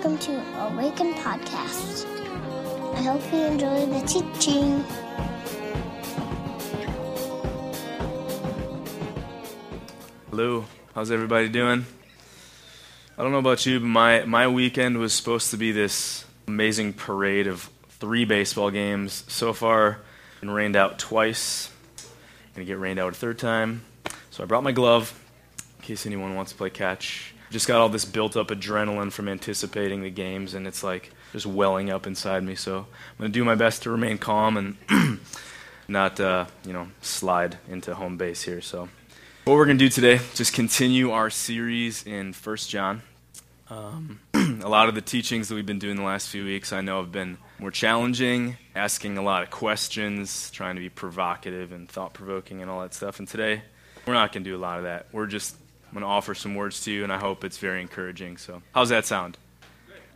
welcome to Awaken Podcast. I hope you enjoy the teaching. Hello, how's everybody doing? I don't know about you, but my, my weekend was supposed to be this amazing parade of three baseball games. So far, been rained out twice. Gonna get rained out a third time. So I brought my glove in case anyone wants to play catch. Just got all this built up adrenaline from anticipating the games, and it's like just welling up inside me. So I'm gonna do my best to remain calm and not, uh, you know, slide into home base here. So what we're going to do today just continue our series in First john um, a lot of the teachings that we've been doing the last few weeks i know have been more challenging asking a lot of questions trying to be provocative and thought-provoking and all that stuff and today we're not going to do a lot of that we're just going to offer some words to you and i hope it's very encouraging so how's that sound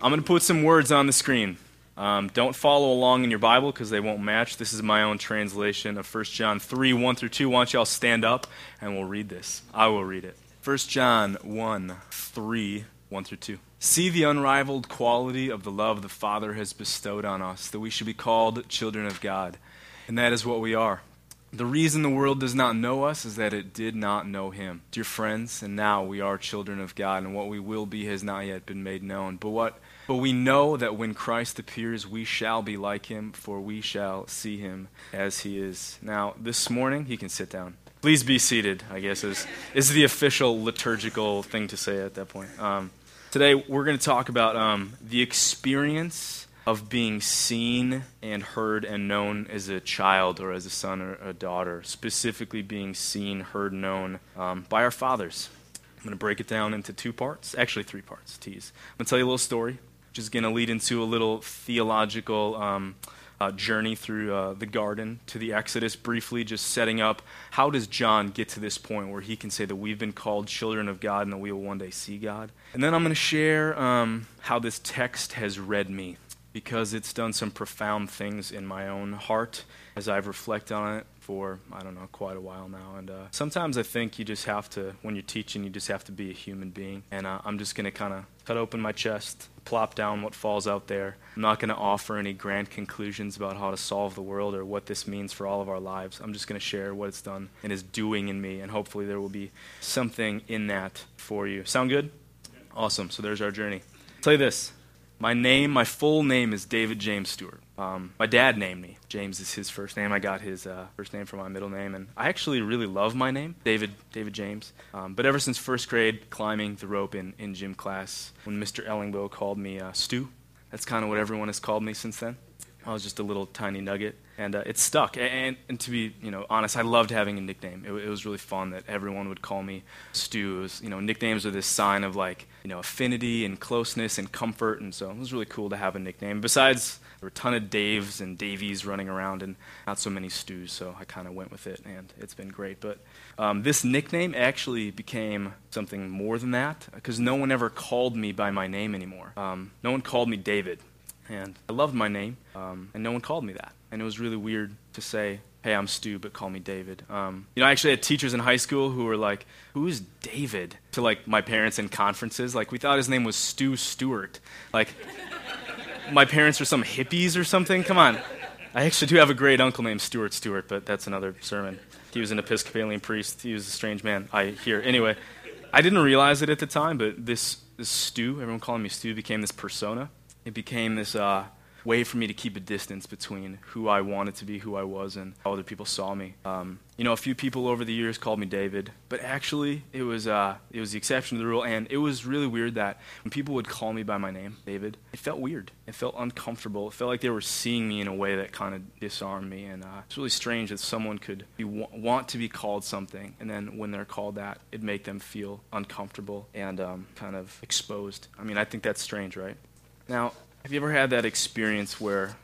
i'm going to put some words on the screen um, don't follow along in your Bible because they won't match. This is my own translation of 1 John 3 1 through 2. Why don't you all stand up and we'll read this? I will read it. 1 John 1 3 1 through 2. See the unrivaled quality of the love the Father has bestowed on us, that we should be called children of God. And that is what we are. The reason the world does not know us is that it did not know him. Dear friends, and now we are children of God, and what we will be has not yet been made known. But what but we know that when Christ appears, we shall be like him, for we shall see him as he is. Now, this morning, he can sit down. Please be seated, I guess, is, is the official liturgical thing to say at that point. Um, today, we're going to talk about um, the experience of being seen and heard and known as a child or as a son or a daughter, specifically being seen, heard, known um, by our fathers. I'm going to break it down into two parts, actually, three parts, tease. I'm going to tell you a little story which is going to lead into a little theological um, uh, journey through uh, the garden to the Exodus, briefly just setting up how does John get to this point where he can say that we've been called children of God and that we will one day see God. And then I'm going to share um, how this text has read me because it's done some profound things in my own heart as I've reflected on it for, I don't know, quite a while now. And uh, sometimes I think you just have to, when you're teaching, you just have to be a human being. And uh, I'm just going to kind of cut open my chest, plop down what falls out there. I'm not going to offer any grand conclusions about how to solve the world or what this means for all of our lives. I'm just going to share what it's done and is doing in me. And hopefully there will be something in that for you. Sound good? Awesome. So there's our journey. I'll tell you this my name, my full name is David James Stewart. Um, my dad named me. James is his first name. I got his uh, first name from my middle name, and I actually really love my name, David David James. Um, but ever since first grade, climbing the rope in, in gym class, when Mr. Ellingbo called me uh, Stu, that's kind of what everyone has called me since then. I was just a little tiny nugget, and uh, it stuck. And, and, to be, you know, honest, I loved having a nickname. It, it, was really fun that everyone would call me Stu. Was, you know, nicknames are this sign of like, you know, affinity and closeness and comfort, and so it was really cool to have a nickname. Besides, there were a ton of Daves and Davies running around, and not so many Stus, so I kind of went with it, and it's been great. But um, this nickname actually became something more than that because no one ever called me by my name anymore. Um, no one called me David. And I loved my name, um, and no one called me that. And it was really weird to say, hey, I'm Stu, but call me David. Um, you know, I actually had teachers in high school who were like, who's David? To like my parents in conferences. Like, we thought his name was Stu Stewart. Like, my parents are some hippies or something? Come on. I actually do have a great uncle named Stuart Stewart, but that's another sermon. He was an Episcopalian priest. He was a strange man, I hear. Anyway, I didn't realize it at the time, but this, this Stu, everyone calling me Stu, became this persona it became this uh, way for me to keep a distance between who I wanted to be, who I was, and how other people saw me. Um, you know, a few people over the years called me David, but actually, it was uh, it was the exception to the rule, and it was really weird that when people would call me by my name, David, it felt weird. It felt uncomfortable. It felt like they were seeing me in a way that kind of disarmed me, and uh, it's really strange that someone could be, want to be called something, and then when they're called that, it make them feel uncomfortable and um, kind of exposed. I mean, I think that's strange, right? Now, have you ever had that experience where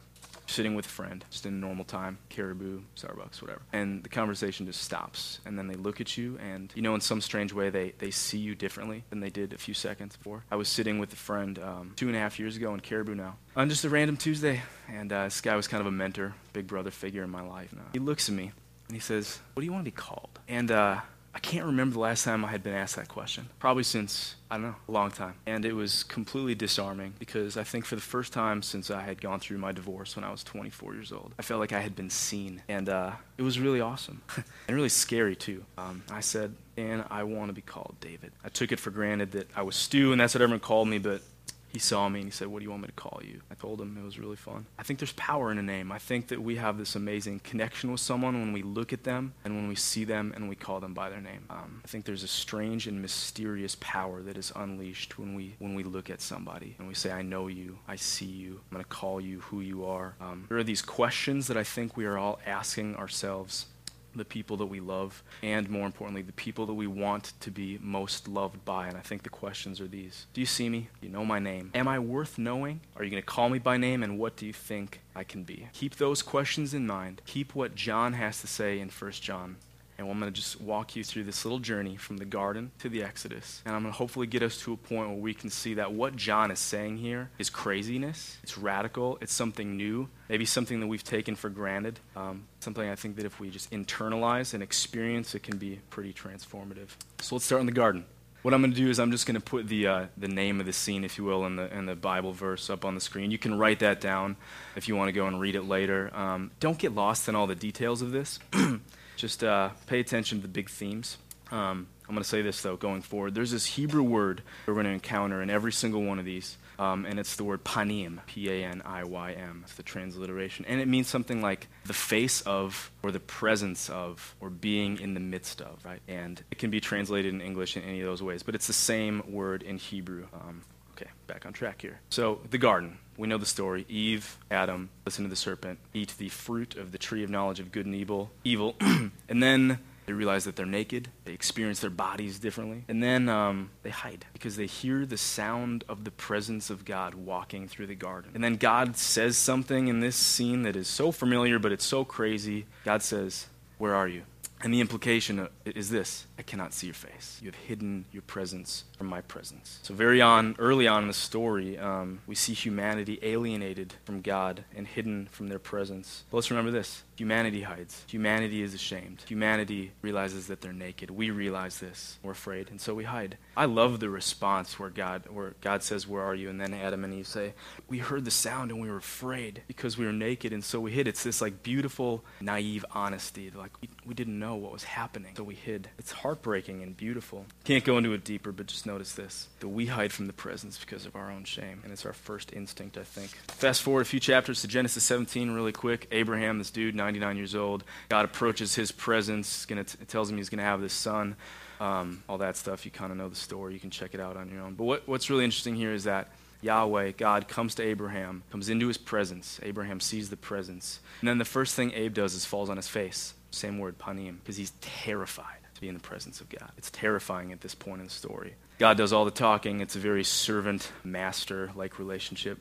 sitting with a friend, just in normal time, Caribou, Starbucks, whatever, and the conversation just stops, and then they look at you, and you know, in some strange way, they, they see you differently than they did a few seconds before? I was sitting with a friend um, two and a half years ago in Caribou now, on just a random Tuesday, and uh, this guy was kind of a mentor, big brother figure in my life. Uh, he looks at me, and he says, What do you want to be called? And uh, I can't remember the last time I had been asked that question. Probably since, I don't know, a long time. And it was completely disarming because I think for the first time since I had gone through my divorce when I was 24 years old, I felt like I had been seen. And uh, it was really awesome and really scary too. Um, I said, and I want to be called David. I took it for granted that I was Stu and that's what everyone called me, but he saw me and he said, What do you want me to call you? I told him it was really fun. I think there's power in a name. I think that we have this amazing connection with someone when we look at them and when we see them and we call them by their name. Um, I think there's a strange and mysterious power that is unleashed when we, when we look at somebody and we say, I know you, I see you, I'm going to call you who you are. Um, there are these questions that I think we are all asking ourselves the people that we love, and more importantly, the people that we want to be most loved by. And I think the questions are these Do you see me? Do you know my name? Am I worth knowing? Are you going to call me by name? And what do you think I can be? Keep those questions in mind. Keep what John has to say in 1 John and I'm going to just walk you through this little journey from the garden to the Exodus. And I'm going to hopefully get us to a point where we can see that what John is saying here is craziness, it's radical, it's something new, maybe something that we've taken for granted, um, something I think that if we just internalize and experience, it can be pretty transformative. So let's start in the garden. What I'm going to do is I'm just going to put the, uh, the name of the scene, if you will, and the, and the Bible verse up on the screen. You can write that down if you want to go and read it later. Um, don't get lost in all the details of this. Just uh, pay attention to the big themes. Um, I'm going to say this, though, going forward. There's this Hebrew word we're going to encounter in every single one of these, um, and it's the word panim, P A N I Y M. It's the transliteration. And it means something like the face of, or the presence of, or being in the midst of, right? And it can be translated in English in any of those ways, but it's the same word in Hebrew. Um, okay, back on track here. So, the garden. We know the story. Eve, Adam, listen to the serpent, eat the fruit of the tree of knowledge of good and evil, evil, and then they realize that they're naked. They experience their bodies differently. And then um, they hide because they hear the sound of the presence of God walking through the garden. And then God says something in this scene that is so familiar, but it's so crazy. God says, Where are you? And the implication is this I cannot see your face. You have hidden your presence from my presence. So, very on, early on in the story, um, we see humanity alienated from God and hidden from their presence. But let's remember this humanity hides. Humanity is ashamed. Humanity realizes that they're naked. We realize this. We're afraid, and so we hide. I love the response where God, where God says, Where are you? And then Adam and Eve say, We heard the sound and we were afraid because we were naked, and so we hid. It's this like beautiful, naive honesty. Like we, we didn't know what was happening, so we hid. It's heartbreaking and beautiful. Can't go into it deeper, but just notice this that we hide from the presence because of our own shame. And it's our first instinct, I think. Fast forward a few chapters to Genesis 17, really quick. Abraham, this dude, 99 years old, God approaches his presence, gonna t- tells him he's going to have this son. Um, all that stuff, you kind of know the story. You can check it out on your own. But what, what's really interesting here is that Yahweh, God, comes to Abraham, comes into his presence. Abraham sees the presence. And then the first thing Abe does is falls on his face. Same word, panim, because he's terrified to be in the presence of God. It's terrifying at this point in the story. God does all the talking. It's a very servant master like relationship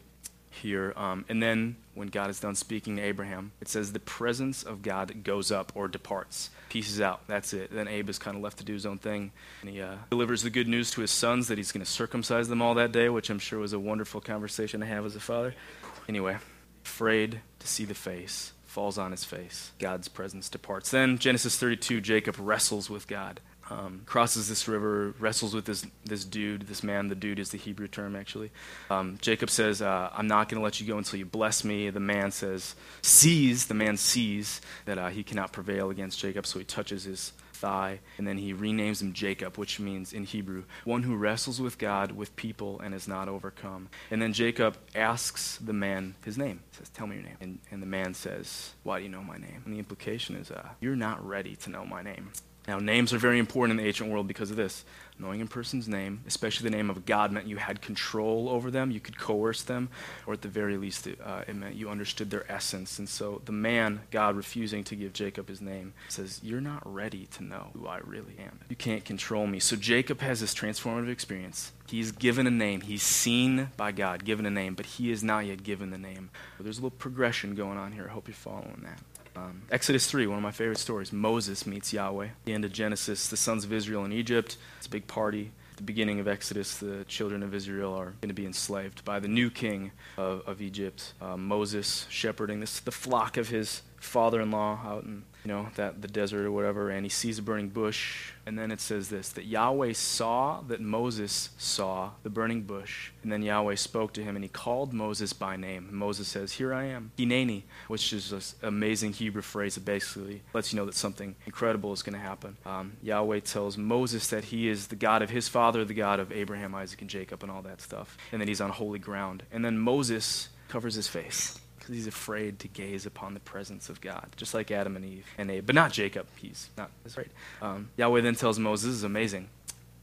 here. Um, and then when God is done speaking to Abraham, it says the presence of God goes up or departs, pieces out. That's it. Then Abe is kind of left to do his own thing. And he uh, delivers the good news to his sons that he's going to circumcise them all that day, which I'm sure was a wonderful conversation to have as a father. Anyway, afraid to see the face falls on his face. God's presence departs. Then, Genesis 32, Jacob wrestles with God. Um, crosses this river, wrestles with this, this dude, this man. The dude is the Hebrew term, actually. Um, Jacob says, uh, I'm not going to let you go until you bless me. The man says, sees, the man sees that uh, he cannot prevail against Jacob, so he touches his thigh, and then he renames him Jacob, which means in Hebrew, one who wrestles with God, with people, and is not overcome. And then Jacob asks the man his name. He says, Tell me your name. And, and the man says, Why do you know my name? And the implication is, uh, You're not ready to know my name. Now, names are very important in the ancient world because of this. Knowing a person's name, especially the name of God, meant you had control over them, you could coerce them, or at the very least, it, uh, it meant you understood their essence. And so the man, God refusing to give Jacob his name, says, You're not ready to know who I really am. You can't control me. So Jacob has this transformative experience. He's given a name. He's seen by God, given a name, but he is not yet given the name. There's a little progression going on here. I hope you're following that. Um, Exodus 3, one of my favorite stories. Moses meets Yahweh. The end of Genesis, the sons of Israel in Egypt. It's a big party. At the beginning of Exodus, the children of Israel are going to be enslaved by the new king of, of Egypt, uh, Moses, shepherding this, the flock of his father in law out in you know, that the desert or whatever, and he sees a burning bush. And then it says this that Yahweh saw that Moses saw the burning bush. And then Yahweh spoke to him, and he called Moses by name. And Moses says, Here I am. Hineni, which is an amazing Hebrew phrase that basically lets you know that something incredible is going to happen. Um, Yahweh tells Moses that he is the God of his father, the God of Abraham, Isaac, and Jacob, and all that stuff. And that he's on holy ground. And then Moses covers his face he's afraid to gaze upon the presence of God, just like Adam and Eve and Abe, but not Jacob. He's not afraid. Um, Yahweh then tells Moses, "This is amazing.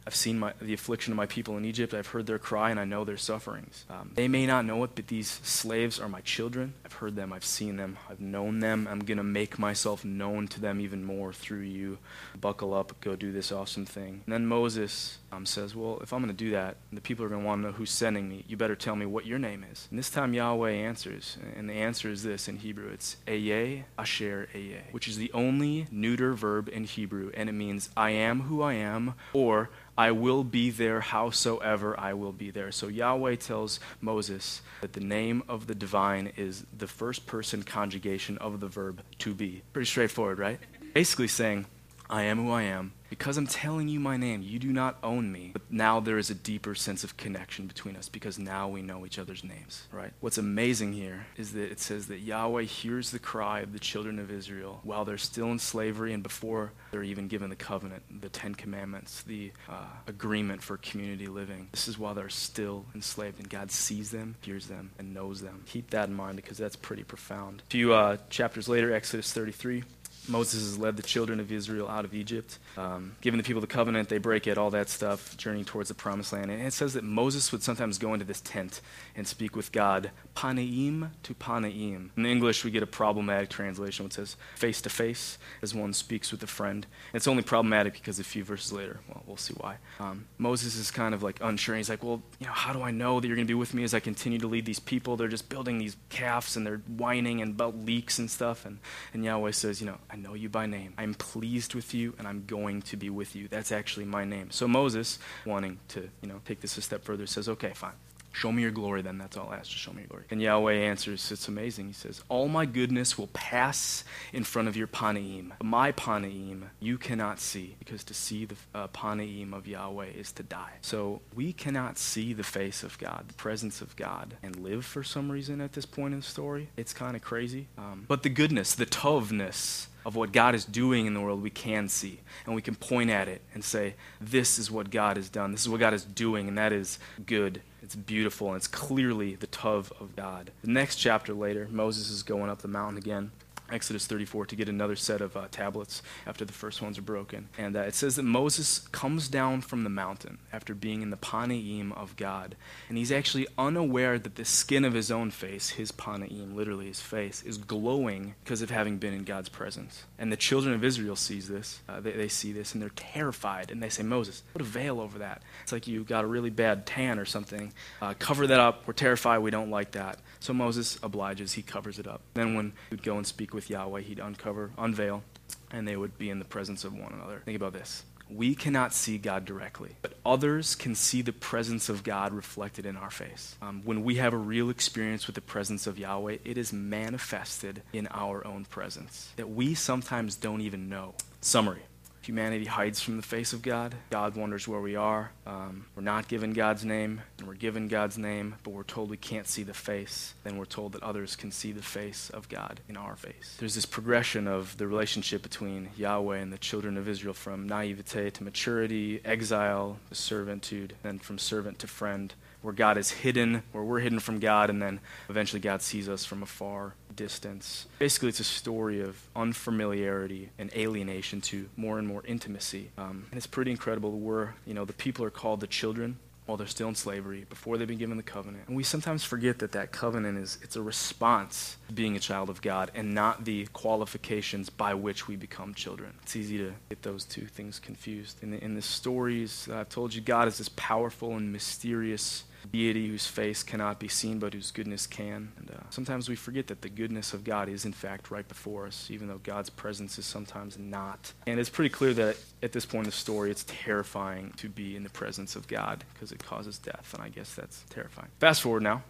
I've seen my, the affliction of my people in Egypt. I've heard their cry, and I know their sufferings. Um, they may not know it, but these slaves are my children. I've heard them. I've seen them. I've known them. I'm going to make myself known to them even more through you. Buckle up. Go do this awesome thing. And then Moses um, says, Well, if I'm going to do that, the people are going to want to know who's sending me. You better tell me what your name is. And this time Yahweh answers. And the answer is this in Hebrew it's Ehyeh Asher Ehyeh, which is the only neuter verb in Hebrew. And it means I am who I am, or I will be there howsoever I will be there. So Yahweh tells Moses that the name of the divine is the first person conjugation of the verb to be. Pretty straightforward, right? Basically saying, I am who I am. Because I'm telling you my name, you do not own me. But now there is a deeper sense of connection between us because now we know each other's names, right? What's amazing here is that it says that Yahweh hears the cry of the children of Israel while they're still in slavery and before they're even given the covenant, the Ten Commandments, the uh, agreement for community living. This is while they're still enslaved and God sees them, hears them, and knows them. Keep that in mind because that's pretty profound. A few uh, chapters later, Exodus 33. Moses has led the children of Israel out of Egypt, um, giving the people the covenant, they break it, all that stuff, journeying towards the promised land. And it says that Moses would sometimes go into this tent and speak with God, paneim to paneim. In English, we get a problematic translation which says face to face, as one speaks with a friend. It's only problematic because a few verses later, well, we'll see why. Um, Moses is kind of like unsure. He's like, well, you know, how do I know that you're going to be with me as I continue to lead these people? They're just building these calves and they're whining and about leaks and stuff. And, and Yahweh says, you know, I know you by name. I'm pleased with you, and I'm going to be with you. That's actually my name. So Moses, wanting to, you know, take this a step further, says, okay, fine. Show me your glory then. That's all I ask. Just show me your glory. And Yahweh answers, it's amazing. He says, All my goodness will pass in front of your Panaim. My Panaim you cannot see, because to see the uh, Panaim of Yahweh is to die. So we cannot see the face of God, the presence of God, and live for some reason at this point in the story. It's kind of crazy. Um, but the goodness, the tovness, of what God is doing in the world we can see. And we can point at it and say, this is what God has done. This is what God is doing, and that is good. It's beautiful, and it's clearly the Tov of God. The next chapter later, Moses is going up the mountain again. Exodus 34 to get another set of uh, tablets after the first ones are broken. And uh, it says that Moses comes down from the mountain after being in the Panaim of God. And he's actually unaware that the skin of his own face, his Panaim, literally his face, is glowing because of having been in God's presence. And the children of Israel sees this. Uh, they, they see this and they're terrified. And they say, Moses, put a veil over that. It's like you got a really bad tan or something. Uh, cover that up. We're terrified. We don't like that. So Moses obliges. He covers it up. Then when he would go and speak with Yahweh, he'd uncover, unveil, and they would be in the presence of one another. Think about this. We cannot see God directly, but others can see the presence of God reflected in our face. Um, when we have a real experience with the presence of Yahweh, it is manifested in our own presence that we sometimes don't even know. Summary Humanity hides from the face of God. God wonders where we are. Um, we're not given God's name, and we're given God's name, but we're told we can't see the face. Then we're told that others can see the face of God in our face. There's this progression of the relationship between Yahweh and the children of Israel from naivete to maturity, exile to servitude, then from servant to friend, where God is hidden, where we're hidden from God, and then eventually God sees us from afar distance. Basically, it's a story of unfamiliarity and alienation to more and more intimacy. Um, and it's pretty incredible. We're, you know, the people are called the children while they're still in slavery, before they've been given the covenant. And we sometimes forget that that covenant is it's a response to being a child of God and not the qualifications by which we become children. It's easy to get those two things confused. In the, in the stories I've told you, God is this powerful and mysterious deity whose face cannot be seen but whose goodness can. And uh, sometimes we forget that the goodness of God is in fact right before us, even though God's presence is sometimes not. And it's pretty clear that at this point in the story, it's terrifying to be in the presence of God because it causes death, and I guess that's terrifying. Fast forward now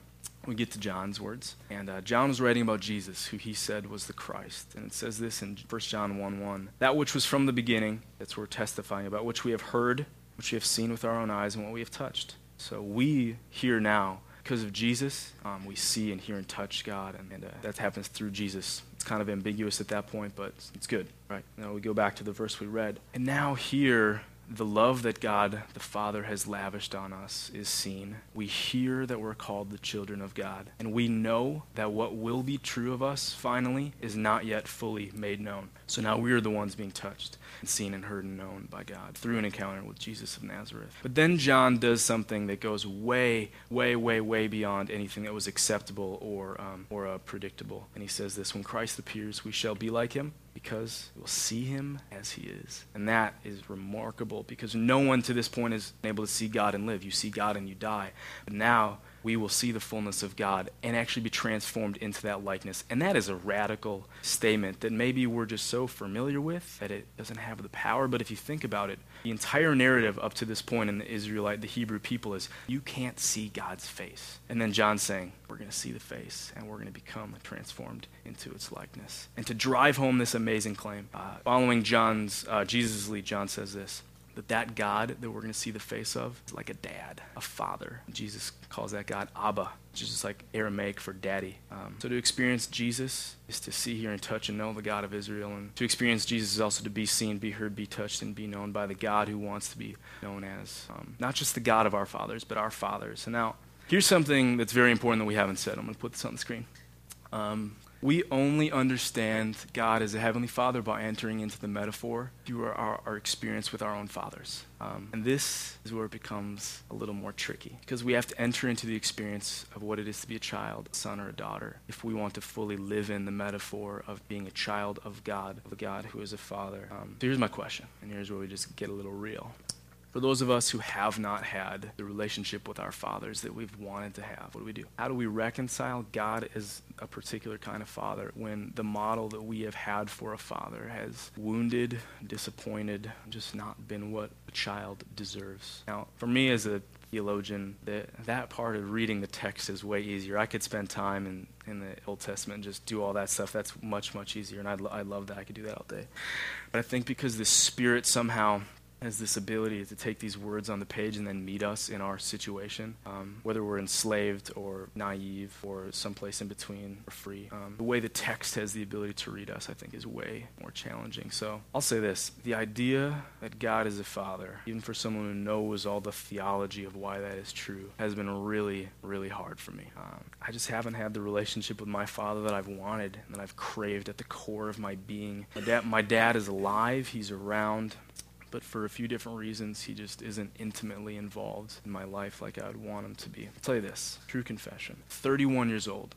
we get to John's words. And uh, John was writing about Jesus, who he said was the Christ. And it says this in 1 John 1 1 That which was from the beginning, that's what we're testifying about, which we have heard, which we have seen with our own eyes, and what we have touched. So we hear now, because of Jesus, um, we see and hear and touch God, and, and uh, that happens through Jesus. It's kind of ambiguous at that point, but it's, it's good, right? Now we go back to the verse we read. And now here, the love that God the Father has lavished on us is seen. We hear that we're called the children of God. And we know that what will be true of us finally is not yet fully made known. So now we are the ones being touched and seen and heard and known by God through an encounter with Jesus of Nazareth. But then John does something that goes way, way, way, way beyond anything that was acceptable or, um, or uh, predictable. And he says this When Christ appears, we shall be like him because we'll see him as he is. And that is remarkable because no one to this point is able to see God and live. You see God and you die. But now we will see the fullness of God and actually be transformed into that likeness. And that is a radical statement that maybe we're just so familiar with that it doesn't have the power. But if you think about it, the entire narrative up to this point in the Israelite, the Hebrew people is you can't see God's face. And then John's saying, we're going to see the face and we're going to become transformed into its likeness. And to drive home this amazing claim, uh, following John's, uh, Jesus' lead, John says this that that God that we're going to see the face of is like a dad, a father. Jesus calls that God Abba, which is just like Aramaic for daddy. Um, so to experience Jesus is to see, hear, and touch and know the God of Israel. And to experience Jesus is also to be seen, be heard, be touched, and be known by the God who wants to be known as um, not just the God of our fathers, but our fathers. And now, here's something that's very important that we haven't said. I'm going to put this on the screen. Um, we only understand God as a Heavenly Father by entering into the metaphor through our, our, experience with our own fathers. Um, and this is where it becomes a little more tricky because we have to enter into the experience of what it is to be a child, a son, or a daughter if we want to fully live in the metaphor of being a child of God, of a God who is a father. Um, so here's my question, and here's where we just get a little real. For those of us who have not had the relationship with our fathers that we've wanted to have, what do we do? How do we reconcile God as a particular kind of father when the model that we have had for a father has wounded, disappointed, just not been what a child deserves? Now, for me as a theologian, that, that part of reading the text is way easier. I could spend time in, in the Old Testament and just do all that stuff. That's much, much easier, and I'd, I love that. I could do that all day. But I think because the Spirit somehow has this ability to take these words on the page and then meet us in our situation, um, whether we're enslaved or naive or someplace in between or free. Um, the way the text has the ability to read us, I think, is way more challenging. So I'll say this the idea that God is a father, even for someone who knows all the theology of why that is true, has been really, really hard for me. Um, I just haven't had the relationship with my father that I've wanted and that I've craved at the core of my being. My dad, my dad is alive, he's around but for a few different reasons, he just isn't intimately involved in my life like I would want him to be. I'll tell you this true confession 31 years old.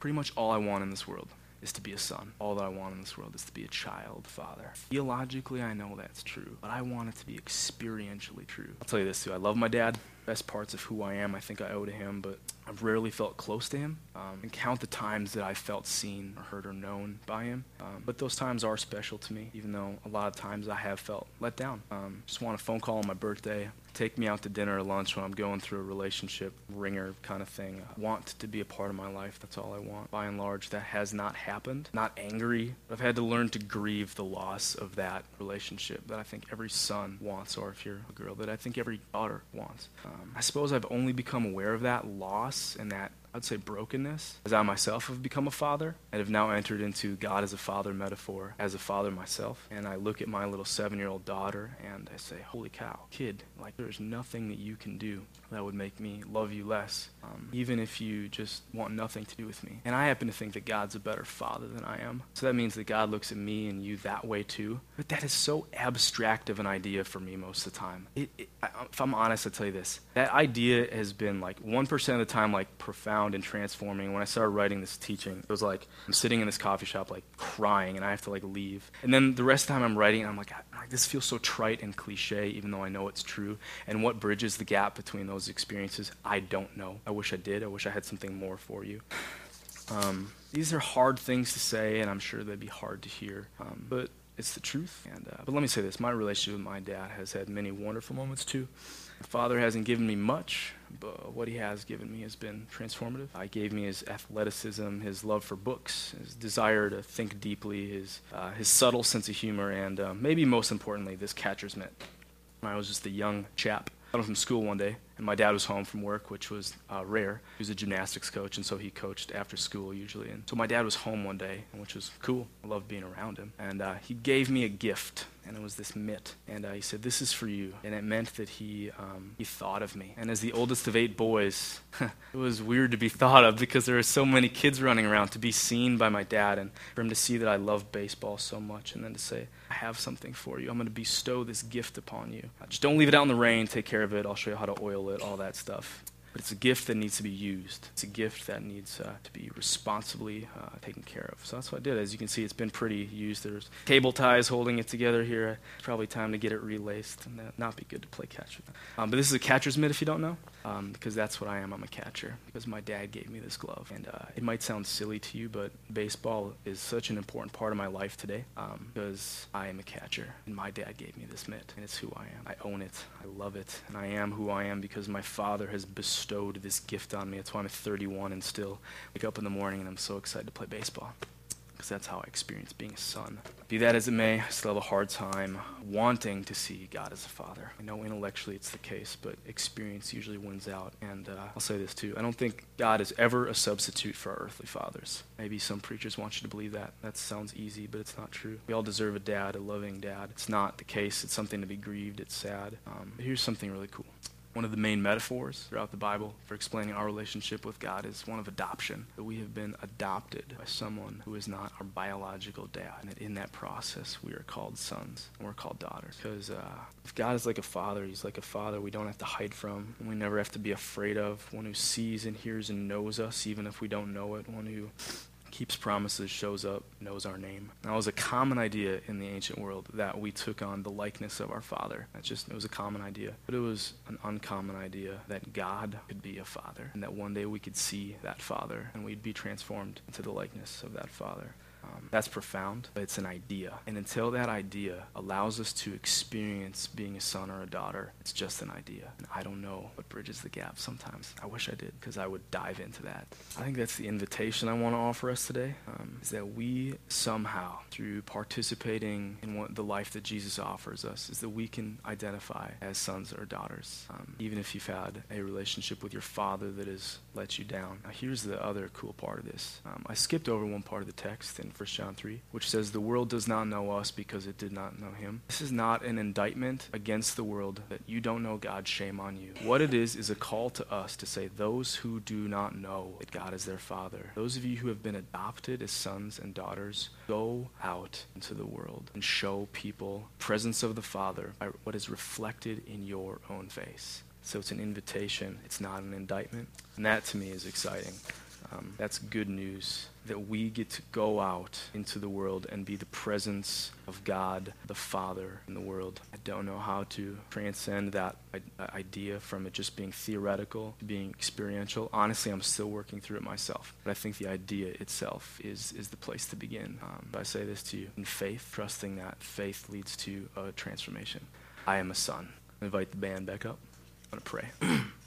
Pretty much all I want in this world is to be a son. All that I want in this world is to be a child father. Theologically, I know that's true, but I want it to be experientially true. I'll tell you this too I love my dad. Best parts of who I am, I think I owe to him, but I've rarely felt close to him. Um, and count the times that I felt seen or heard or known by him. Um, but those times are special to me, even though a lot of times I have felt let down. Um, just want a phone call on my birthday, take me out to dinner or lunch when I'm going through a relationship wringer kind of thing. I want to be a part of my life. That's all I want. By and large, that has not happened. Not angry, I've had to learn to grieve the loss of that relationship that I think every son wants, or if you're a girl, that I think every daughter wants. Um, I suppose I've only become aware of that loss and that I'd say brokenness, as I myself have become a father and have now entered into God as a father metaphor as a father myself. And I look at my little seven year old daughter and I say, Holy cow, kid, like there's nothing that you can do that would make me love you less, um, even if you just want nothing to do with me. And I happen to think that God's a better father than I am. So that means that God looks at me and you that way too. But that is so abstract of an idea for me most of the time. It, it, I, if I'm honest, I'll tell you this. That idea has been like 1% of the time like profound and transforming. When I started writing this teaching, it was like I'm sitting in this coffee shop like crying and I have to like leave. And then the rest of the time I'm writing, I'm like, I'm like this feels so trite and cliche even though I know it's true. And what bridges the gap between those those experiences? I don't know. I wish I did. I wish I had something more for you. Um, these are hard things to say, and I'm sure they'd be hard to hear. Um, but it's the truth. And uh, but let me say this: my relationship with my dad has had many wonderful moments too. My father hasn't given me much, but what he has given me has been transformative. I gave me his athleticism, his love for books, his desire to think deeply, his, uh, his subtle sense of humor, and uh, maybe most importantly, this catcher's mitt. I was just a young chap, I from school one day, and my dad was home from work, which was uh, rare. He was a gymnastics coach, and so he coached after school usually. And so my dad was home one day, which was cool. I loved being around him. And uh, he gave me a gift, and it was this mitt. And uh, he said, "This is for you." And it meant that he um, he thought of me. And as the oldest of eight boys, it was weird to be thought of because there were so many kids running around. To be seen by my dad, and for him to see that I love baseball so much, and then to say, "I have something for you. I'm going to bestow this gift upon you. Just don't leave it out in the rain. Take care of it. I'll show you how to oil all that stuff. But it's a gift that needs to be used. It's a gift that needs uh, to be responsibly uh, taken care of. So that's what I did. As you can see, it's been pretty used. There's cable ties holding it together here. It's probably time to get it relaced, and not be good to play catch with. Um, but this is a catcher's mitt, if you don't know, um, because that's what I am. I'm a catcher because my dad gave me this glove. And uh, it might sound silly to you, but baseball is such an important part of my life today um, because I am a catcher, and my dad gave me this mitt, and it's who I am. I own it. I love it, and I am who I am because my father has bestowed this gift on me. That's why I'm 31 and still wake up in the morning and I'm so excited to play baseball because that's how I experience being a son. Be that as it may, I still have a hard time wanting to see God as a father. I know intellectually it's the case, but experience usually wins out. And uh, I'll say this too I don't think God is ever a substitute for our earthly fathers. Maybe some preachers want you to believe that. That sounds easy, but it's not true. We all deserve a dad, a loving dad. It's not the case, it's something to be grieved, it's sad. Um, here's something really cool. One of the main metaphors throughout the Bible for explaining our relationship with God is one of adoption. That we have been adopted by someone who is not our biological dad. And that in that process, we are called sons and we're called daughters. Because uh, if God is like a father, he's like a father we don't have to hide from, and we never have to be afraid of. One who sees and hears and knows us, even if we don't know it. One who keeps promises, shows up, knows our name. That was a common idea in the ancient world that we took on the likeness of our Father. That's just it was a common idea, but it was an uncommon idea that God could be a Father, and that one day we could see that Father, and we'd be transformed into the likeness of that Father. Um, that's profound, but it's an idea. And until that idea allows us to experience being a son or a daughter, it's just an idea. And I don't know what bridges the gap sometimes. I wish I did, because I would dive into that. I think that's the invitation I want to offer us today, um, is that we somehow, through participating in what, the life that Jesus offers us, is that we can identify as sons or daughters, um, even if you've had a relationship with your father that has let you down. Now, here's the other cool part of this. Um, I skipped over one part of the text in 1 John 3, which says, The world does not know us because it did not know him. This is not an indictment against the world that you don't know God, shame on you. What it is, is a call to us to say, Those who do not know that God is their Father, those of you who have been adopted as sons and daughters, go out into the world and show people presence of the Father by what is reflected in your own face. So it's an invitation, it's not an indictment. And that to me is exciting. Um, that's good news that we get to go out into the world and be the presence of God the Father in the world. I don't know how to transcend that idea from it just being theoretical to being experiential. Honestly, I'm still working through it myself. But I think the idea itself is, is the place to begin. Um, I say this to you in faith, trusting that faith leads to a transformation. I am a son. I invite the band back up. I'm going to pray.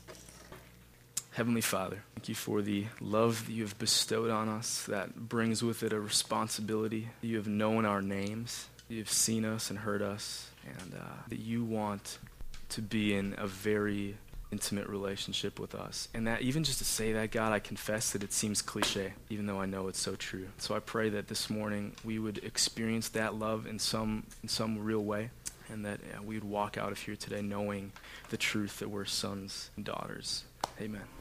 Heavenly Father, thank you for the love that you have bestowed on us that brings with it a responsibility. You have known our names, you have seen us and heard us, and uh, that you want to be in a very intimate relationship with us. And that even just to say that, God, I confess that it seems cliche, even though I know it's so true. So I pray that this morning we would experience that love in some in some real way and that uh, we would walk out of here today knowing the truth that we're sons and daughters. Amen.